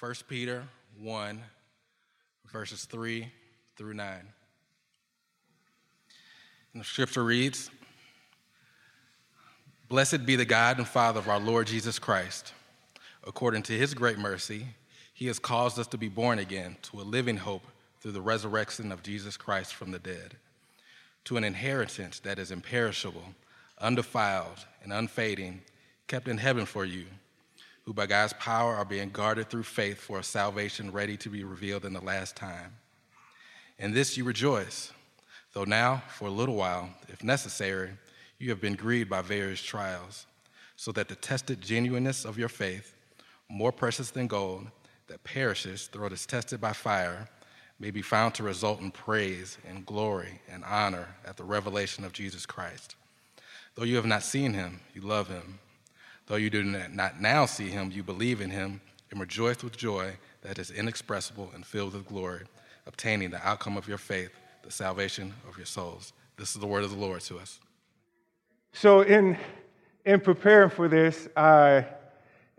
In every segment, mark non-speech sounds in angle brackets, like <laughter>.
1 Peter 1, verses 3 through 9. And the scripture reads Blessed be the God and Father of our Lord Jesus Christ. According to his great mercy, he has caused us to be born again to a living hope through the resurrection of Jesus Christ from the dead, to an inheritance that is imperishable, undefiled, and unfading, kept in heaven for you who by God's power are being guarded through faith for a salvation ready to be revealed in the last time. In this you rejoice, though now, for a little while, if necessary, you have been grieved by various trials, so that the tested genuineness of your faith, more precious than gold, that perishes though it is tested by fire, may be found to result in praise and glory and honor at the revelation of Jesus Christ. Though you have not seen him, you love him. Though you do not now see him, you believe in him and rejoice with joy that is inexpressible and filled with glory, obtaining the outcome of your faith, the salvation of your souls. This is the word of the Lord to us. So, in, in preparing for this, I,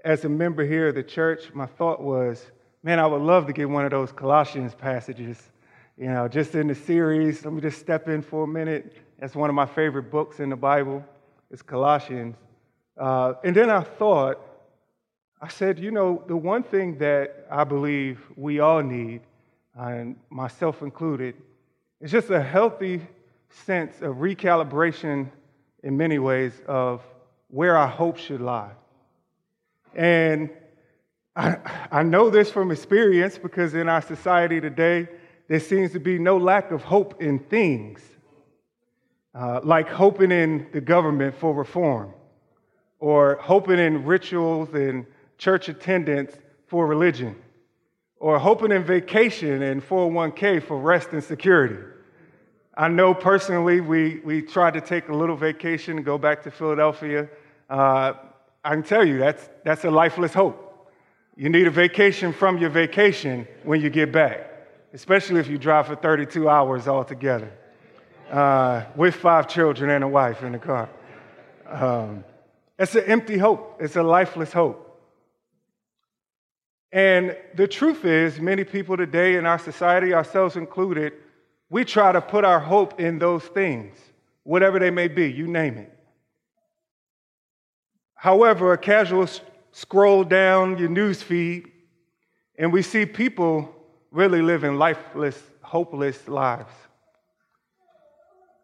as a member here of the church, my thought was, man, I would love to get one of those Colossians passages. You know, just in the series, let me just step in for a minute. That's one of my favorite books in the Bible. It's Colossians. Uh, and then I thought, I said, you know, the one thing that I believe we all need, and myself included, is just a healthy sense of recalibration in many ways of where our hope should lie. And I, I know this from experience because in our society today, there seems to be no lack of hope in things, uh, like hoping in the government for reform or hoping in rituals and church attendance for religion, or hoping in vacation and 401k for rest and security. I know personally we, we tried to take a little vacation and go back to Philadelphia. Uh, I can tell you that's, that's a lifeless hope. You need a vacation from your vacation when you get back, especially if you drive for 32 hours altogether uh, with five children and a wife in the car. Um, it's an empty hope, it's a lifeless hope. And the truth is, many people today in our society, ourselves included, we try to put our hope in those things, whatever they may be, you name it. However, a casual scroll down your news feed, and we see people really living lifeless, hopeless lives.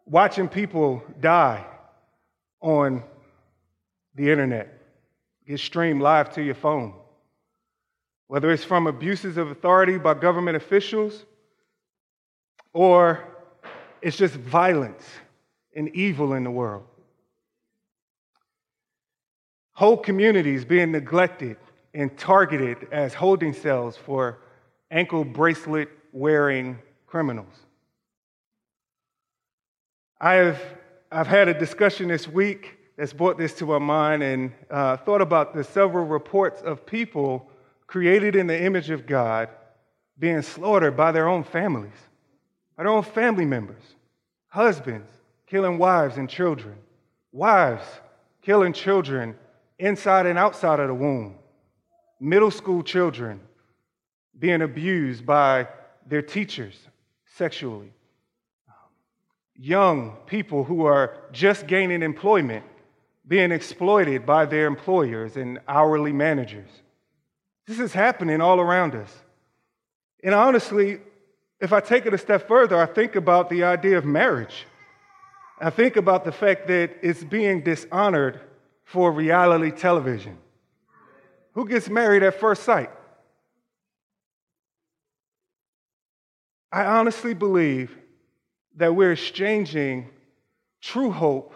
Watching people die on the internet, get streamed live to your phone. Whether it's from abuses of authority by government officials or it's just violence and evil in the world. Whole communities being neglected and targeted as holding cells for ankle bracelet wearing criminals. I have I've had a discussion this week that's brought this to our mind and uh, thought about the several reports of people created in the image of God being slaughtered by their own families, by their own family members, husbands killing wives and children, wives killing children inside and outside of the womb, middle school children being abused by their teachers sexually, young people who are just gaining employment being exploited by their employers and hourly managers. This is happening all around us. And honestly, if I take it a step further, I think about the idea of marriage. I think about the fact that it's being dishonored for reality television. Who gets married at first sight? I honestly believe that we're exchanging true hope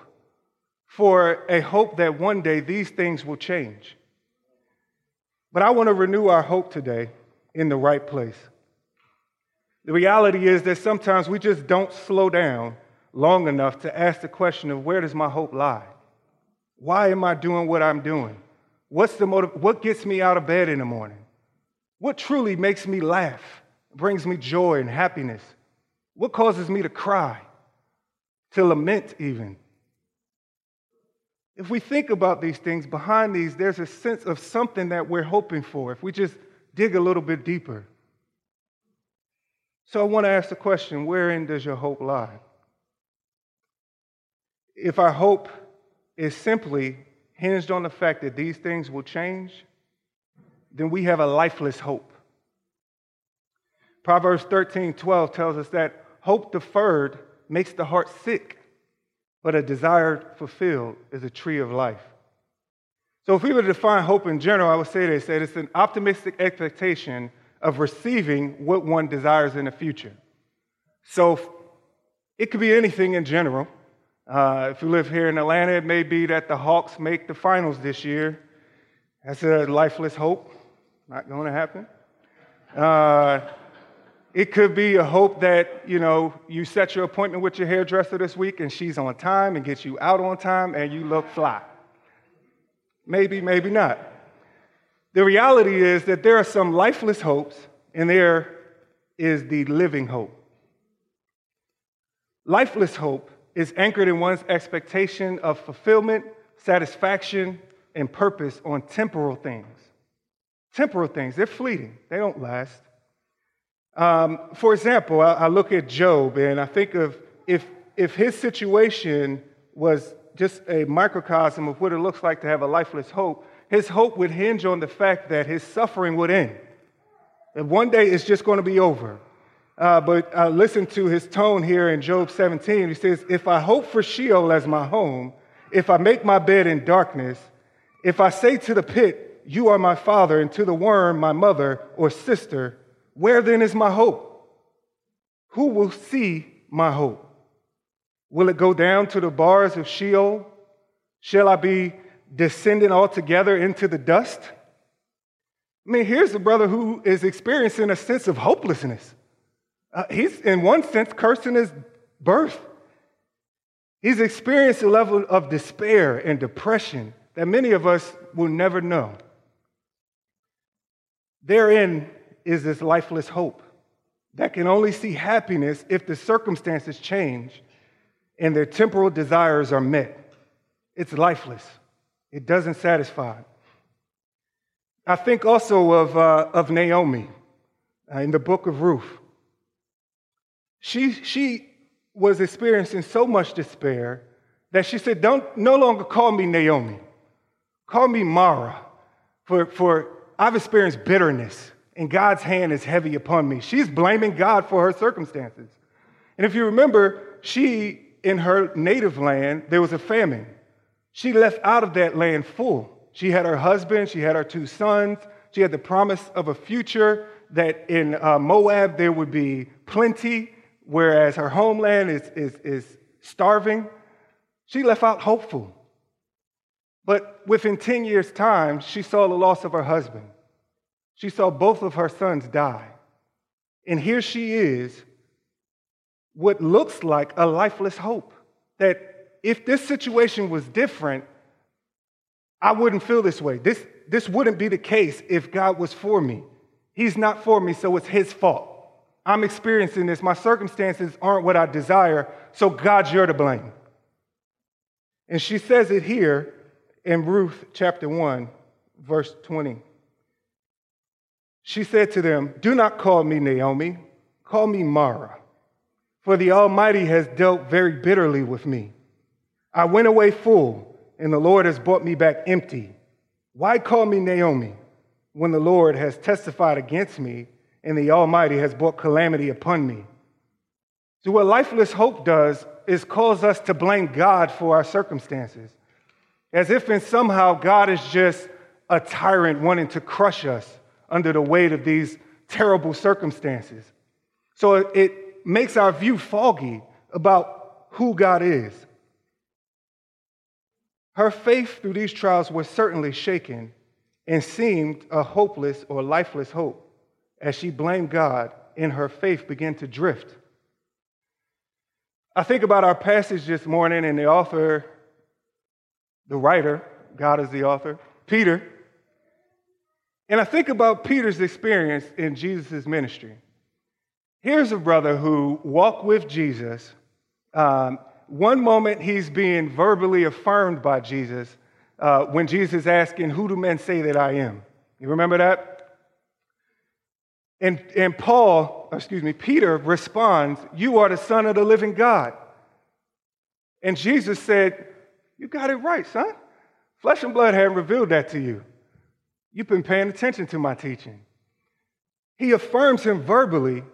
for a hope that one day these things will change. But I want to renew our hope today in the right place. The reality is that sometimes we just don't slow down long enough to ask the question of where does my hope lie? Why am I doing what I'm doing? What's the motive? What gets me out of bed in the morning? What truly makes me laugh, brings me joy and happiness? What causes me to cry, to lament even? If we think about these things, behind these, there's a sense of something that we're hoping for. If we just dig a little bit deeper. So I want to ask the question wherein does your hope lie? If our hope is simply hinged on the fact that these things will change, then we have a lifeless hope. Proverbs 13 12 tells us that hope deferred makes the heart sick, but a desire fulfilled is a tree of life. So, if we were to define hope in general, I would say this that it's an optimistic expectation of receiving what one desires in the future. So, it could be anything in general. Uh, if you live here in Atlanta, it may be that the Hawks make the finals this year. That's a lifeless hope. Not going to happen. Uh, it could be a hope that, you know, you set your appointment with your hairdresser this week and she's on time and gets you out on time and you look fly. Maybe, maybe not. The reality is that there are some lifeless hopes and there is the living hope. Lifeless hope is anchored in one's expectation of fulfillment, satisfaction, and purpose on temporal things. Temporal things, they're fleeting, they don't last. Um, for example, I, I look at Job and I think of if, if his situation was just a microcosm of what it looks like to have a lifeless hope, his hope would hinge on the fact that his suffering would end. And one day it's just going to be over. Uh, but uh, listen to his tone here in Job 17. He says, If I hope for Sheol as my home, if I make my bed in darkness, if I say to the pit, You are my father, and to the worm, my mother or sister, where then is my hope? Who will see my hope? Will it go down to the bars of Sheol? Shall I be descending altogether into the dust? I mean, here's a brother who is experiencing a sense of hopelessness. Uh, he's, in one sense, cursing his birth. He's experienced a level of despair and depression that many of us will never know. Therein is this lifeless hope that can only see happiness if the circumstances change and their temporal desires are met. It's lifeless, it doesn't satisfy. I think also of, uh, of Naomi uh, in the book of Ruth. She, she was experiencing so much despair that she said, Don't no longer call me Naomi, call me Mara, for, for I've experienced bitterness and God's hand is heavy upon me. She's blaming God for her circumstances. And if you remember, she, in her native land, there was a famine. She left out of that land full. She had her husband, she had her two sons, she had the promise of a future that in uh, Moab there would be plenty, whereas her homeland is, is, is starving. She left out hopeful. But within 10 years' time, she saw the loss of her husband. She saw both of her sons die. And here she is, what looks like a lifeless hope. That if this situation was different, I wouldn't feel this way. This, this wouldn't be the case if God was for me. He's not for me, so it's His fault. I'm experiencing this. My circumstances aren't what I desire, so God, you're to blame. And she says it here in Ruth chapter 1, verse 20. She said to them, Do not call me Naomi, call me Mara, for the Almighty has dealt very bitterly with me. I went away full, and the Lord has brought me back empty. Why call me Naomi when the Lord has testified against me and the Almighty has brought calamity upon me? So, what lifeless hope does is cause us to blame God for our circumstances, as if in somehow God is just a tyrant wanting to crush us under the weight of these terrible circumstances. So it makes our view foggy about who God is. Her faith through these trials was certainly shaken and seemed a hopeless or lifeless hope as she blamed God and her faith began to drift. I think about our passage this morning and the author, the writer, God is the author, Peter, and I think about Peter's experience in Jesus' ministry. Here's a brother who walked with Jesus. Um, one moment he's being verbally affirmed by Jesus uh, when Jesus is asking, Who do men say that I am? You remember that? And, and Paul, excuse me, Peter responds, You are the Son of the living God. And Jesus said, You got it right, son. Flesh and blood hadn't revealed that to you. You've been paying attention to my teaching. He affirms him verbally.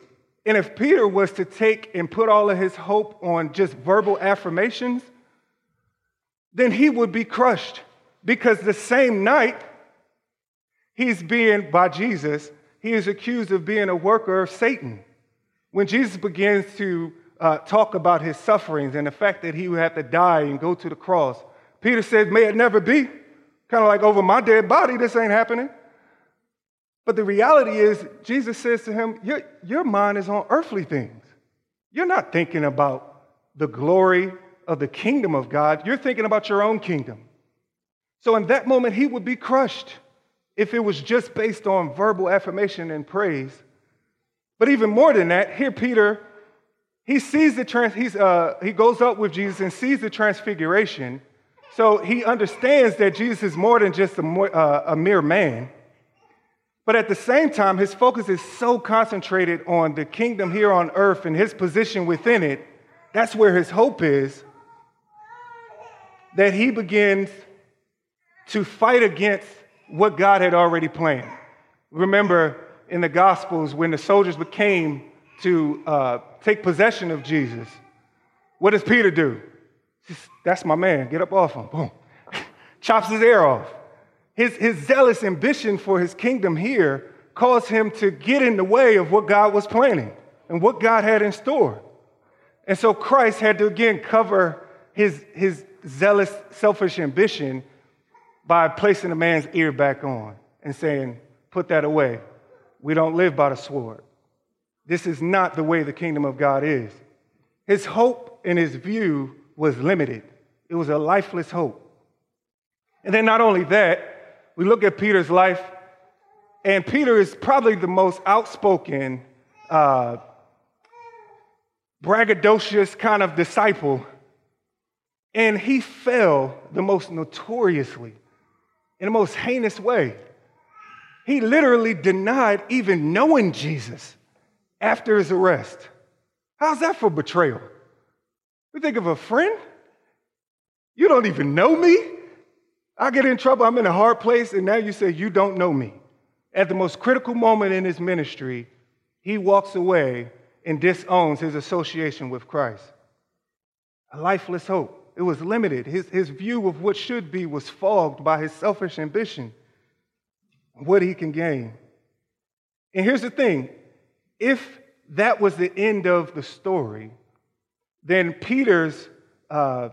And if Peter was to take and put all of his hope on just verbal affirmations, then he would be crushed because the same night he's being, by Jesus, he is accused of being a worker of Satan. When Jesus begins to uh, talk about his sufferings and the fact that he would have to die and go to the cross, Peter says, May it never be. Kind of like over my dead body, this ain't happening. But the reality is, Jesus says to him, Your, your mind is on earthly things. You're not thinking about the glory of the kingdom of God, you're thinking about your own kingdom. So in that moment, he would be crushed if it was just based on verbal affirmation and praise. But even more than that, here Peter, he sees the trans, he's, uh, he goes up with Jesus and sees the transfiguration. So he understands that Jesus is more than just a, uh, a mere man. But at the same time, his focus is so concentrated on the kingdom here on earth and his position within it. That's where his hope is. That he begins to fight against what God had already planned. Remember in the Gospels when the soldiers came to uh, take possession of Jesus, what does Peter do? That's my man, get up off him. Boom. Chops his ear off. His, his zealous ambition for his kingdom here caused him to get in the way of what God was planning and what God had in store. And so Christ had to again cover his, his zealous, selfish ambition by placing a man's ear back on and saying, Put that away. We don't live by the sword. This is not the way the kingdom of God is. His hope and his view was limited, it was a lifeless hope. And then, not only that, we look at Peter's life, and Peter is probably the most outspoken, uh, braggadocious kind of disciple. And he fell the most notoriously in the most heinous way. He literally denied even knowing Jesus after his arrest. How's that for betrayal? We think of a friend? You don't even know me? I get in trouble, I'm in a hard place, and now you say you don't know me. At the most critical moment in his ministry, he walks away and disowns his association with Christ. A lifeless hope. It was limited. His, his view of what should be was fogged by his selfish ambition, what he can gain. And here's the thing if that was the end of the story, then Peter's uh,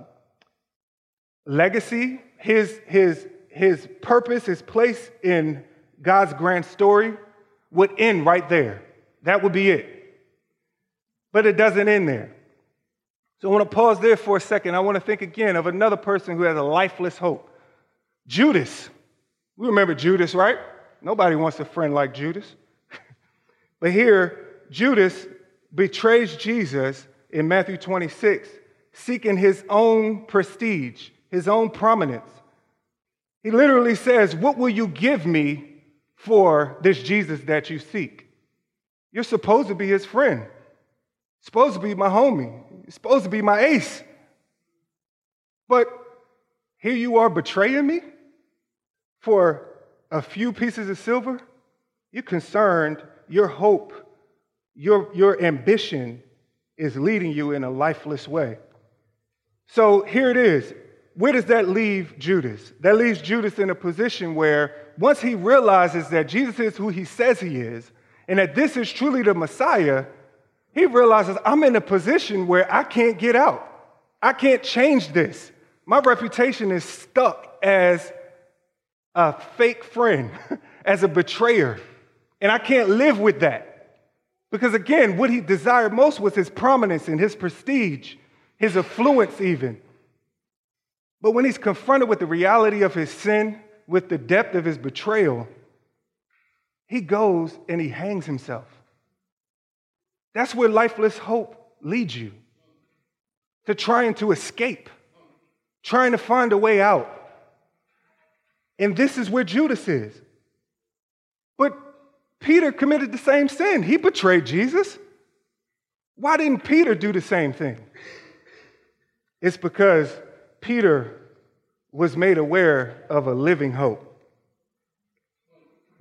legacy, his, his, his purpose, his place in God's grand story would end right there. That would be it. But it doesn't end there. So I want to pause there for a second. I want to think again of another person who has a lifeless hope Judas. We remember Judas, right? Nobody wants a friend like Judas. <laughs> but here, Judas betrays Jesus in Matthew 26, seeking his own prestige, his own prominence. He literally says, What will you give me for this Jesus that you seek? You're supposed to be his friend, supposed to be my homie. You're supposed to be my ace. But here you are betraying me for a few pieces of silver. You're concerned, your hope, your, your ambition is leading you in a lifeless way. So here it is. Where does that leave Judas? That leaves Judas in a position where once he realizes that Jesus is who he says he is, and that this is truly the Messiah, he realizes I'm in a position where I can't get out. I can't change this. My reputation is stuck as a fake friend, <laughs> as a betrayer. And I can't live with that. Because again, what he desired most was his prominence and his prestige, his affluence, even. But when he's confronted with the reality of his sin, with the depth of his betrayal, he goes and he hangs himself. That's where lifeless hope leads you to trying to escape, trying to find a way out. And this is where Judas is. Peter committed the same sin. He betrayed Jesus. Why didn't Peter do the same thing? It's because Peter was made aware of a living hope.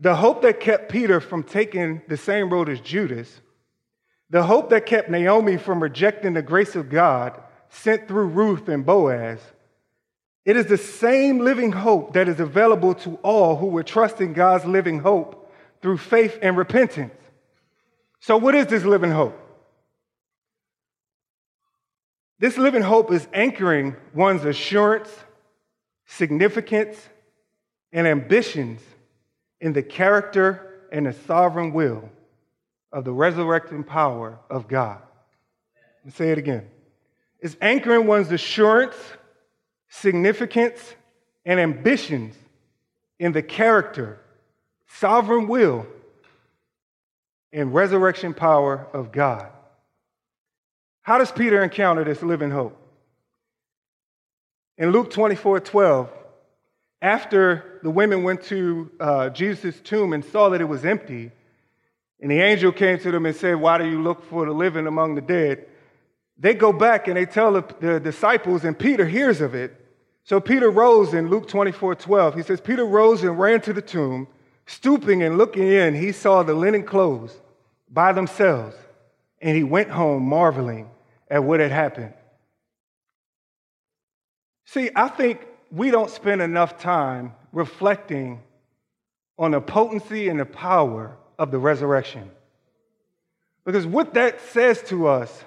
The hope that kept Peter from taking the same road as Judas, the hope that kept Naomi from rejecting the grace of God sent through Ruth and Boaz, it is the same living hope that is available to all who were trusting God's living hope through faith and repentance. So, what is this living hope? This living hope is anchoring one's assurance, significance, and ambitions in the character and the sovereign will of the resurrecting power of God. Let's say it again. It's anchoring one's assurance, significance, and ambitions in the character, sovereign will, and resurrection power of God. How does Peter encounter this living hope? In Luke 24 12, after the women went to uh, Jesus' tomb and saw that it was empty, and the angel came to them and said, Why do you look for the living among the dead? They go back and they tell the, the disciples, and Peter hears of it. So Peter rose in Luke 24 12. He says, Peter rose and ran to the tomb. Stooping and looking in, he saw the linen clothes by themselves, and he went home marveling at what had happened. See, I think we don't spend enough time reflecting on the potency and the power of the resurrection. Because what that says to us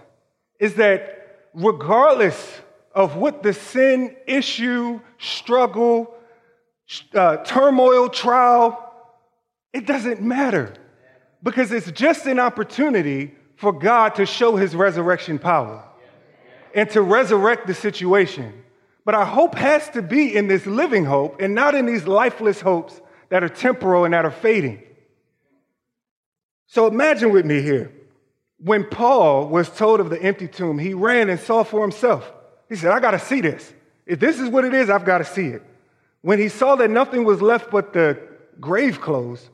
is that regardless of what the sin, issue, struggle, uh, turmoil, trial, it doesn't matter because it's just an opportunity for God to show his resurrection power and to resurrect the situation. But our hope has to be in this living hope and not in these lifeless hopes that are temporal and that are fading. So imagine with me here. When Paul was told of the empty tomb, he ran and saw for himself. He said, I got to see this. If this is what it is, I've got to see it. When he saw that nothing was left but the grave clothes,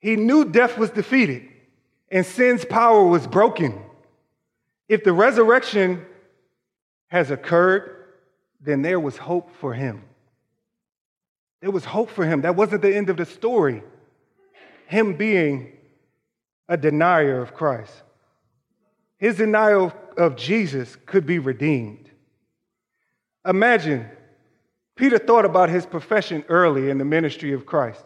he knew death was defeated and sin's power was broken. If the resurrection has occurred, then there was hope for him. There was hope for him. That wasn't the end of the story. Him being a denier of Christ. His denial of Jesus could be redeemed. Imagine Peter thought about his profession early in the ministry of Christ,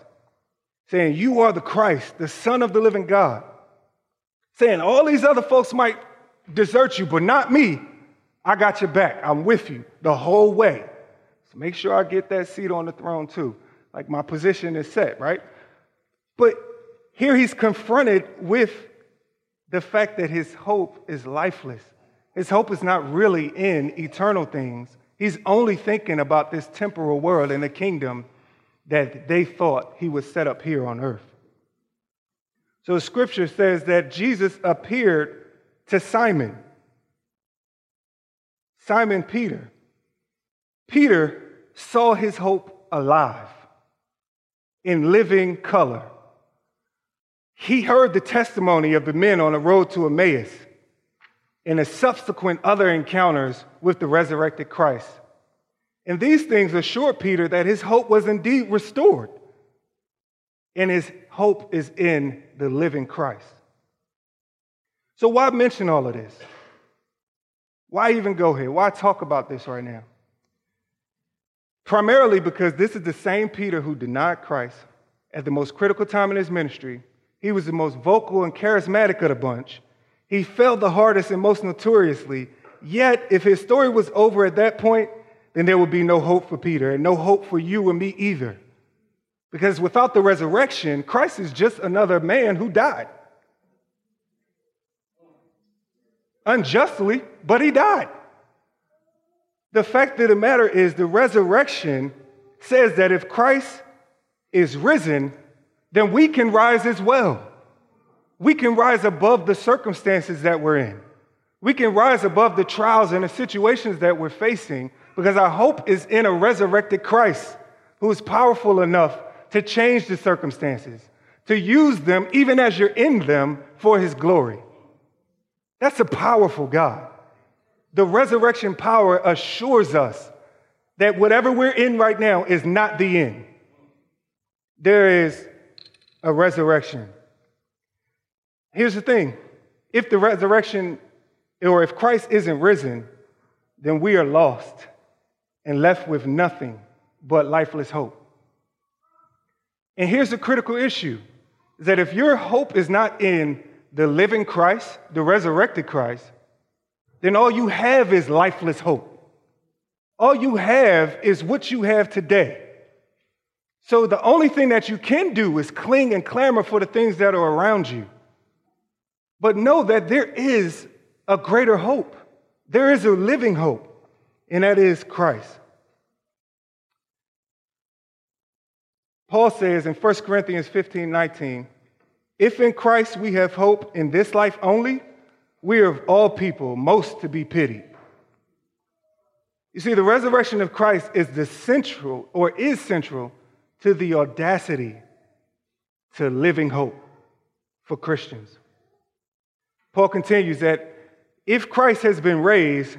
saying, You are the Christ, the Son of the living God saying all these other folks might desert you, but not me. I got your back. I'm with you the whole way. So make sure I get that seat on the throne too. Like my position is set, right? But here he's confronted with the fact that his hope is lifeless. His hope is not really in eternal things. He's only thinking about this temporal world and the kingdom that they thought he was set up here on earth. So scripture says that Jesus appeared to Simon. Simon Peter. Peter saw his hope alive in living color. He heard the testimony of the men on the road to Emmaus and the subsequent other encounters with the resurrected Christ. And these things assured Peter that his hope was indeed restored and his hope is in the living Christ. So, why mention all of this? Why even go here? Why talk about this right now? Primarily because this is the same Peter who denied Christ at the most critical time in his ministry. He was the most vocal and charismatic of the bunch. He failed the hardest and most notoriously. Yet, if his story was over at that point, then there would be no hope for Peter and no hope for you and me either. Because without the resurrection, Christ is just another man who died. Unjustly, but he died. The fact of the matter is, the resurrection says that if Christ is risen, then we can rise as well. We can rise above the circumstances that we're in. We can rise above the trials and the situations that we're facing because our hope is in a resurrected Christ who is powerful enough to change the circumstances, to use them even as you're in them for his glory. That's a powerful God. The resurrection power assures us that whatever we're in right now is not the end. There is a resurrection. Here's the thing if the resurrection, or if Christ isn't risen, then we are lost and left with nothing but lifeless hope. And here's the critical issue that if your hope is not in the living Christ, the resurrected Christ, then all you have is lifeless hope. All you have is what you have today. So the only thing that you can do is cling and clamor for the things that are around you. But know that there is a greater hope. There is a living hope, and that is Christ. Paul says in 1 Corinthians 15 19, if in Christ we have hope in this life only, we are of all people most to be pitied. You see, the resurrection of Christ is the central or is central to the audacity to living hope for Christians. Paul continues that if Christ has been raised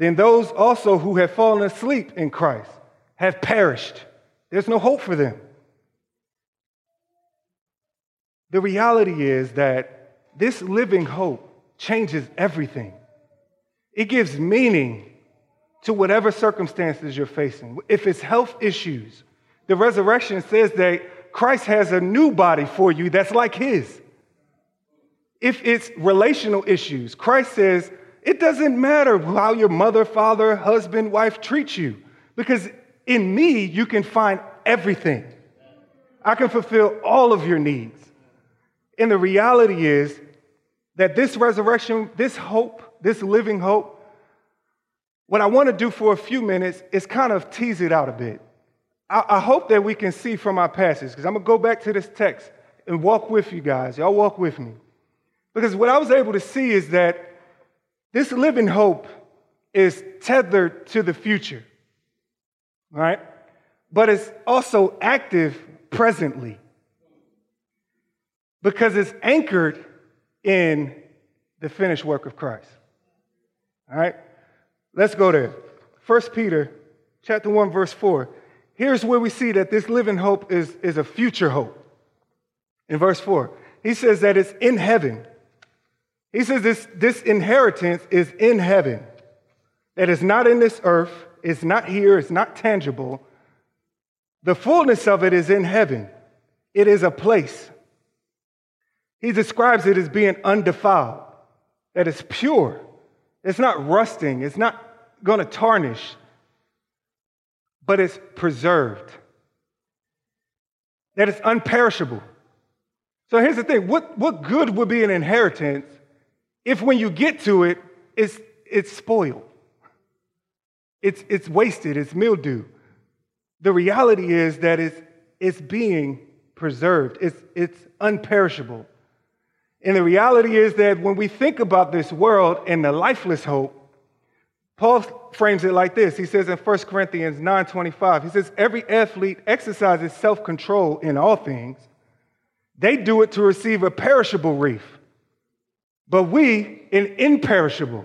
Then those also who have fallen asleep in Christ have perished. There's no hope for them. The reality is that this living hope changes everything. It gives meaning to whatever circumstances you're facing. If it's health issues, the resurrection says that Christ has a new body for you that's like his. If it's relational issues, Christ says it doesn't matter how your mother, father, husband, wife treats you, because in me you can find everything. I can fulfill all of your needs. And the reality is that this resurrection, this hope, this living hope, what I want to do for a few minutes is kind of tease it out a bit. I, I hope that we can see from our passage, because I'm going to go back to this text and walk with you guys. Y'all walk with me. Because what I was able to see is that this living hope is tethered to the future, right? But it's also active presently because it's anchored in the finished work of Christ. All right? Let's go there. 1 Peter chapter 1 verse 4. Here's where we see that this living hope is, is a future hope. In verse 4, he says that it's in heaven. He says this, this inheritance is in heaven. That is not in this earth, it's not here, it's not tangible. The fullness of it is in heaven. It is a place. He describes it as being undefiled, that it's pure, it's not rusting, it's not going to tarnish, but it's preserved, that it's unperishable. So here's the thing what, what good would be an inheritance if when you get to it, it's, it's spoiled? It's, it's wasted, it's mildew. The reality is that it's, it's being preserved, it's, it's unperishable. And the reality is that when we think about this world and the lifeless hope, Paul frames it like this. He says in 1 Corinthians 9:25, he says, every athlete exercises self-control in all things. They do it to receive a perishable wreath, but we an imperishable.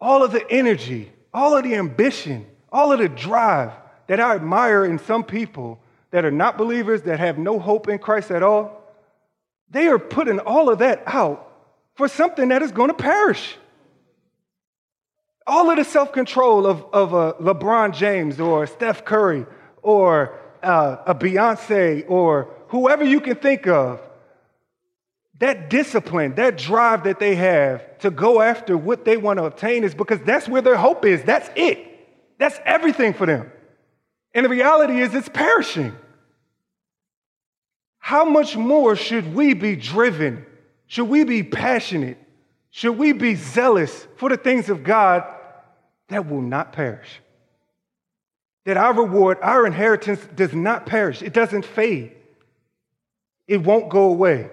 All of the energy, all of the ambition, all of the drive that I admire in some people that are not believers, that have no hope in Christ at all, they are putting all of that out for something that is going to perish. All of the self control of, of a LeBron James or Steph Curry or uh, a Beyonce or whoever you can think of, that discipline, that drive that they have to go after what they want to obtain is because that's where their hope is. That's it. That's everything for them. And the reality is, it's perishing. how much more should we be driven? Should we be passionate? Should we be zealous for the things of God that will not perish? That our reward, our inheritance does not perish, it doesn't fade, it won't go away.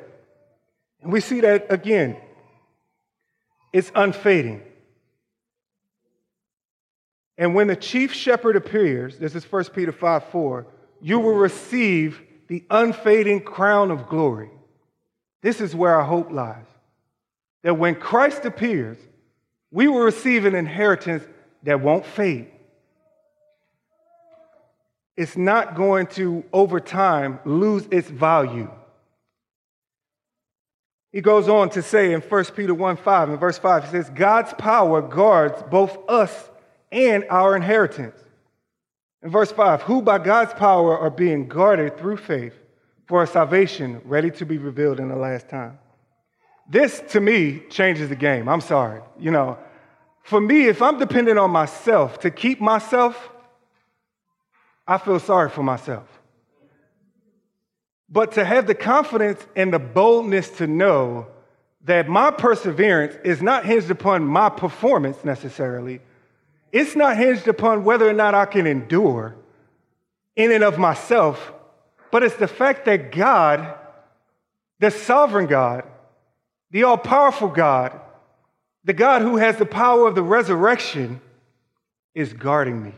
And we see that again, it's unfading. And when the chief shepherd appears, this is 1 Peter 5 4, you will receive the unfading crown of glory. This is where our hope lies. That when Christ appears, we will receive an inheritance that won't fade. It's not going to, over time, lose its value. He goes on to say in 1 Peter 1 5, in verse 5, he says, God's power guards both us and our inheritance. In verse 5, who by God's power are being guarded through faith for a salvation ready to be revealed in the last time. This, to me, changes the game. I'm sorry. You know, for me, if I'm dependent on myself to keep myself, I feel sorry for myself. But to have the confidence and the boldness to know that my perseverance is not hinged upon my performance necessarily, it's not hinged upon whether or not I can endure in and of myself, but it's the fact that God, the sovereign God, the all powerful God, the God who has the power of the resurrection, is guarding me.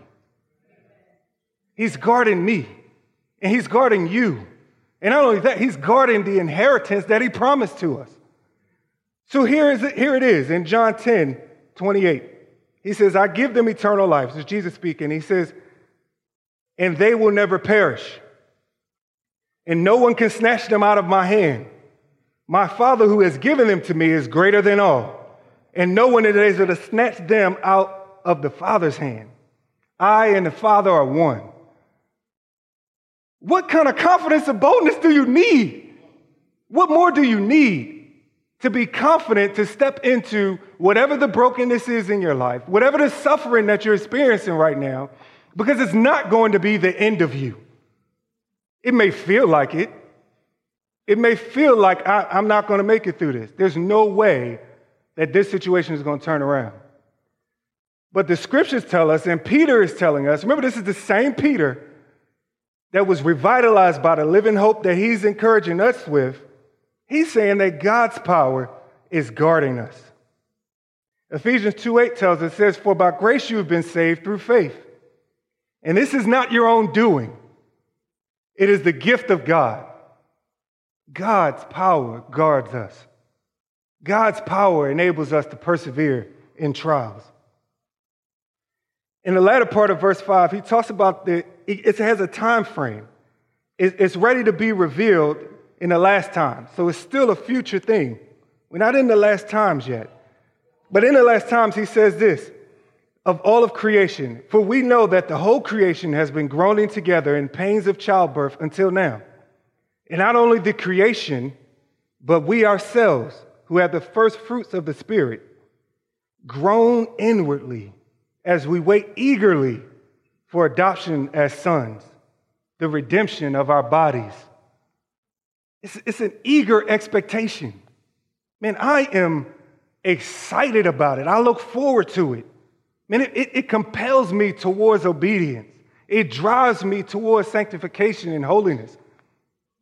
He's guarding me, and He's guarding you. And not only that, He's guarding the inheritance that He promised to us. So here, is it, here it is in John 10 28. He says, I give them eternal life. This is Jesus speaking. He says, and they will never perish. And no one can snatch them out of my hand. My Father who has given them to me is greater than all. And no one is able to snatch them out of the Father's hand. I and the Father are one. What kind of confidence and boldness do you need? What more do you need? to be confident to step into whatever the brokenness is in your life, whatever the suffering that you're experiencing right now, because it's not going to be the end of you. It may feel like it. It may feel like I, am not going to make it through this. There's no way that this situation is going to turn around. But the scriptures tell us, and Peter is telling us remember, this is the same Peter that was revitalized by the living hope that he's encouraging us with He's saying that God's power is guarding us. Ephesians 2 8 tells us, says, For by grace you have been saved through faith. And this is not your own doing, it is the gift of God. God's power guards us. God's power enables us to persevere in trials. In the latter part of verse 5, he talks about the, it has a time frame. It's ready to be revealed in the last time. So it's still a future thing. We're not in the last times yet. But in the last times, he says this of all of creation, for we know that the whole creation has been groaning together in pains of childbirth until now. And not only the creation, but we ourselves, who have the first fruits of the Spirit, groan inwardly as we wait eagerly for adoption as sons, the redemption of our bodies. It's, it's an eager expectation. Man, I am excited about it. I look forward to it. Man, it, it, it compels me towards obedience. It drives me towards sanctification and holiness.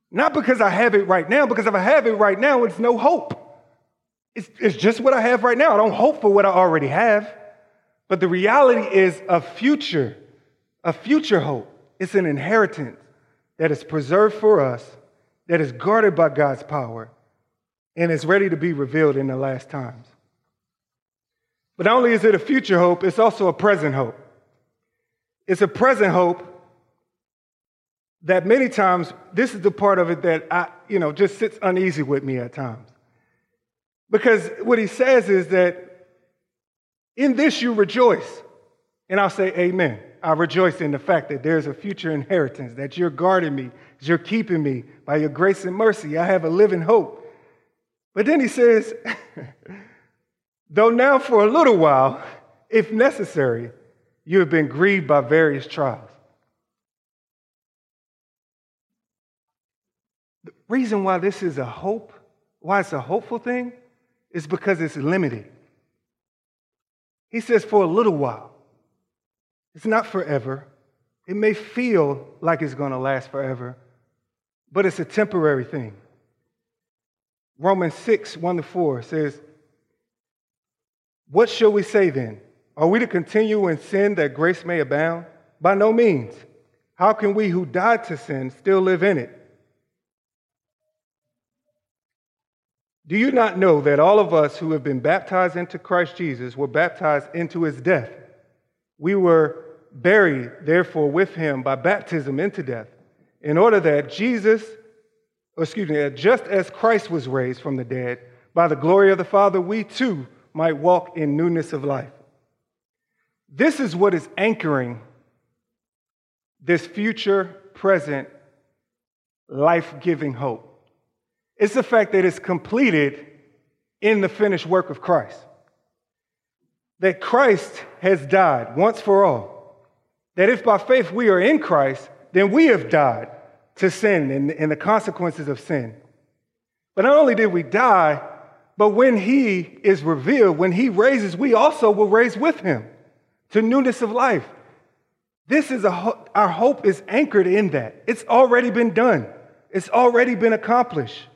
Not because I have it right now, because if I have it right now, it's no hope. It's, it's just what I have right now. I don't hope for what I already have. But the reality is a future, a future hope. It's an inheritance that is preserved for us that is guarded by God's power and is ready to be revealed in the last times. But not only is it a future hope, it's also a present hope. It's a present hope that many times, this is the part of it that I, you know, just sits uneasy with me at times. Because what he says is that in this you rejoice. And I'll say, Amen. I rejoice in the fact that there's a future inheritance, that you're guarding me, you're keeping me by your grace and mercy. I have a living hope. But then he says, <laughs> though now for a little while, if necessary, you have been grieved by various trials. The reason why this is a hope, why it's a hopeful thing, is because it's limited. He says, for a little while. It's not forever. It may feel like it's going to last forever, but it's a temporary thing. Romans 6, 1 to 4 says, What shall we say then? Are we to continue in sin that grace may abound? By no means. How can we who died to sin still live in it? Do you not know that all of us who have been baptized into Christ Jesus were baptized into his death? We were buried, therefore, with him by baptism into death, in order that Jesus, excuse me, just as Christ was raised from the dead by the glory of the Father, we too might walk in newness of life. This is what is anchoring this future, present, life giving hope. It's the fact that it's completed in the finished work of Christ. That Christ has died once for all. That if by faith we are in Christ, then we have died to sin and, and the consequences of sin. But not only did we die, but when he is revealed, when he raises, we also will raise with him to newness of life. This is a our hope is anchored in that. It's already been done. It's already been accomplished.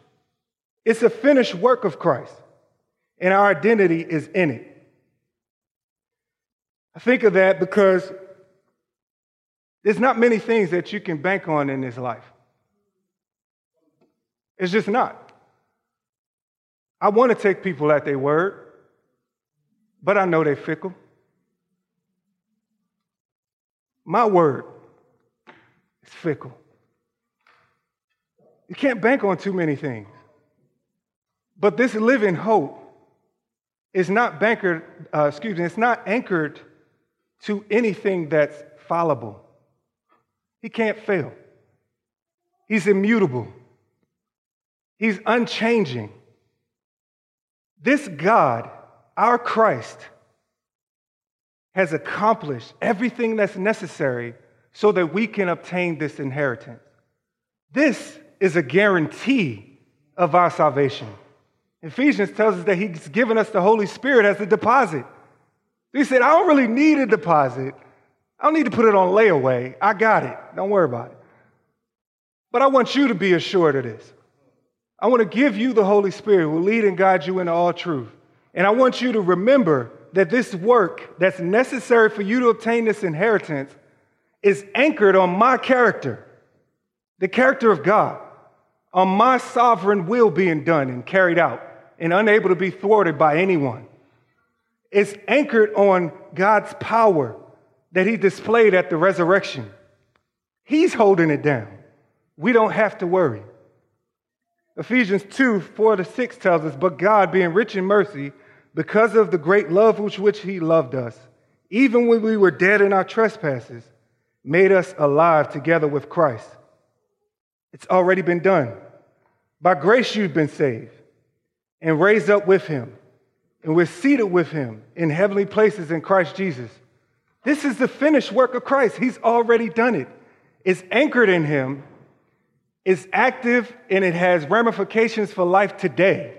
It's a finished work of Christ, and our identity is in it. I think of that because there's not many things that you can bank on in this life. It's just not. I want to take people at their word, but I know they're fickle. My word is fickle. You can't bank on too many things. But this living hope is not bankered, uh, excuse me, it's not anchored to anything that's fallible. He can't fail. He's immutable. He's unchanging. This God, our Christ, has accomplished everything that's necessary so that we can obtain this inheritance. This is a guarantee of our salvation. Ephesians tells us that he's given us the Holy Spirit as a deposit. He said, I don't really need a deposit. I don't need to put it on layaway. I got it. Don't worry about it. But I want you to be assured of this. I want to give you the Holy Spirit who will lead and guide you into all truth. And I want you to remember that this work that's necessary for you to obtain this inheritance is anchored on my character, the character of God, on my sovereign will being done and carried out and unable to be thwarted by anyone. It's anchored on God's power that He displayed at the resurrection. He's holding it down. We don't have to worry. Ephesians 2 4 to 6 tells us, But God, being rich in mercy, because of the great love with which He loved us, even when we were dead in our trespasses, made us alive together with Christ. It's already been done. By grace, you've been saved and raised up with him, and we're seated with him in heavenly places in Christ Jesus. This is the finished work of Christ. He's already done it. It's anchored in him, it's active, and it has ramifications for life today.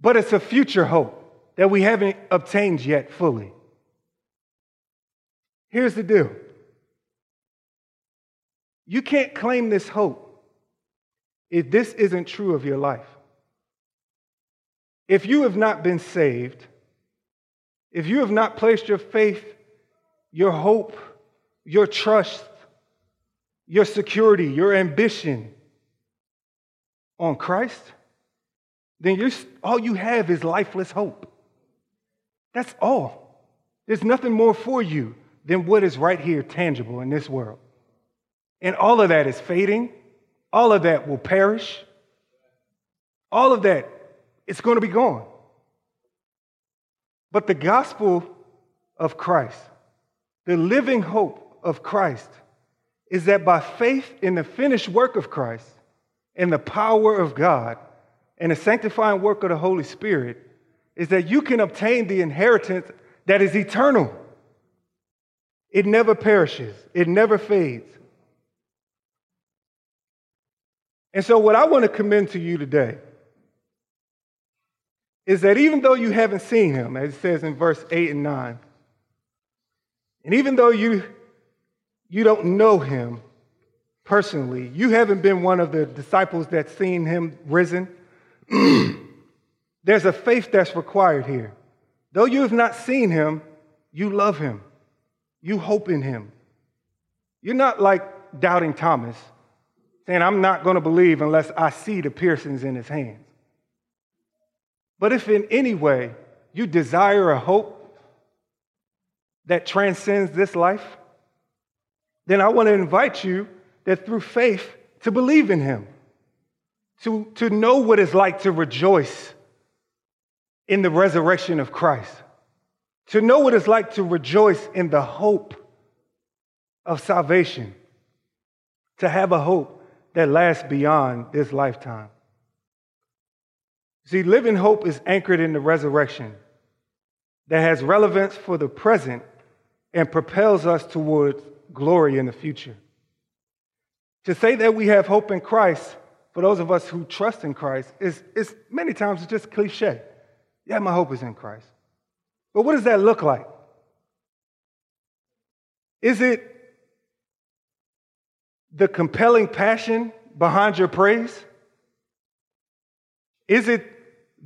But it's a future hope that we haven't obtained yet fully. Here's the deal you can't claim this hope if this isn't true of your life. If you have not been saved, if you have not placed your faith, your hope, your trust, your security, your ambition on Christ, then you're, all you have is lifeless hope. That's all. There's nothing more for you than what is right here, tangible in this world. And all of that is fading, all of that will perish, all of that it's going to be gone. But the gospel of Christ, the living hope of Christ, is that by faith in the finished work of Christ and the power of God and the sanctifying work of the Holy Spirit, is that you can obtain the inheritance that is eternal. It never perishes, it never fades. And so, what I want to commend to you today is that even though you haven't seen him, as it says in verse 8 and 9, and even though you, you don't know him personally, you haven't been one of the disciples that's seen him risen, <clears throat> there's a faith that's required here. Though you have not seen him, you love him, you hope in him. You're not like doubting Thomas, saying, I'm not going to believe unless I see the piercings in his hands. But if in any way you desire a hope that transcends this life, then I want to invite you that through faith to believe in him, to, to know what it's like to rejoice in the resurrection of Christ, to know what it's like to rejoice in the hope of salvation, to have a hope that lasts beyond this lifetime. See, living hope is anchored in the resurrection that has relevance for the present and propels us towards glory in the future. To say that we have hope in Christ, for those of us who trust in Christ, is, is many times just cliche. Yeah, my hope is in Christ. But what does that look like? Is it the compelling passion behind your praise? Is it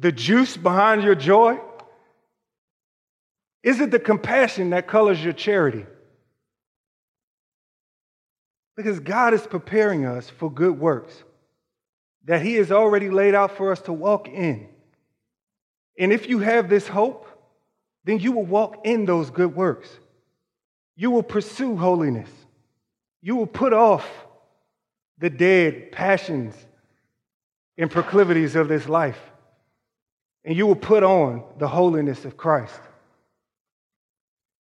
the juice behind your joy? Is it the compassion that colors your charity? Because God is preparing us for good works that He has already laid out for us to walk in. And if you have this hope, then you will walk in those good works. You will pursue holiness. You will put off the dead passions and proclivities of this life. And you will put on the holiness of Christ.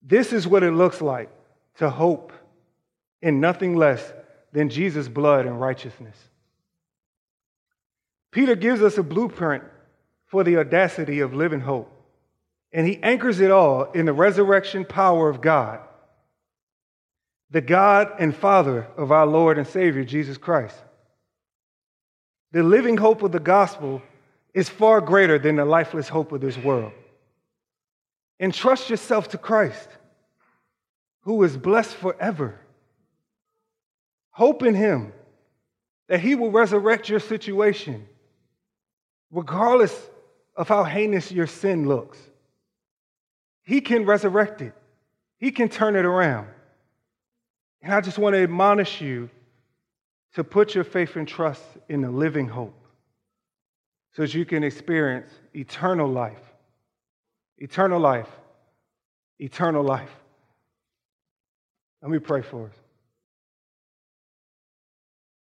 This is what it looks like to hope in nothing less than Jesus' blood and righteousness. Peter gives us a blueprint for the audacity of living hope, and he anchors it all in the resurrection power of God, the God and Father of our Lord and Savior, Jesus Christ. The living hope of the gospel is far greater than the lifeless hope of this world. Entrust yourself to Christ, who is blessed forever. Hope in Him that He will resurrect your situation, regardless of how heinous your sin looks. He can resurrect it, He can turn it around. And I just want to admonish you to put your faith and trust in the living hope so that you can experience eternal life. Eternal life. Eternal life. Let me pray for us.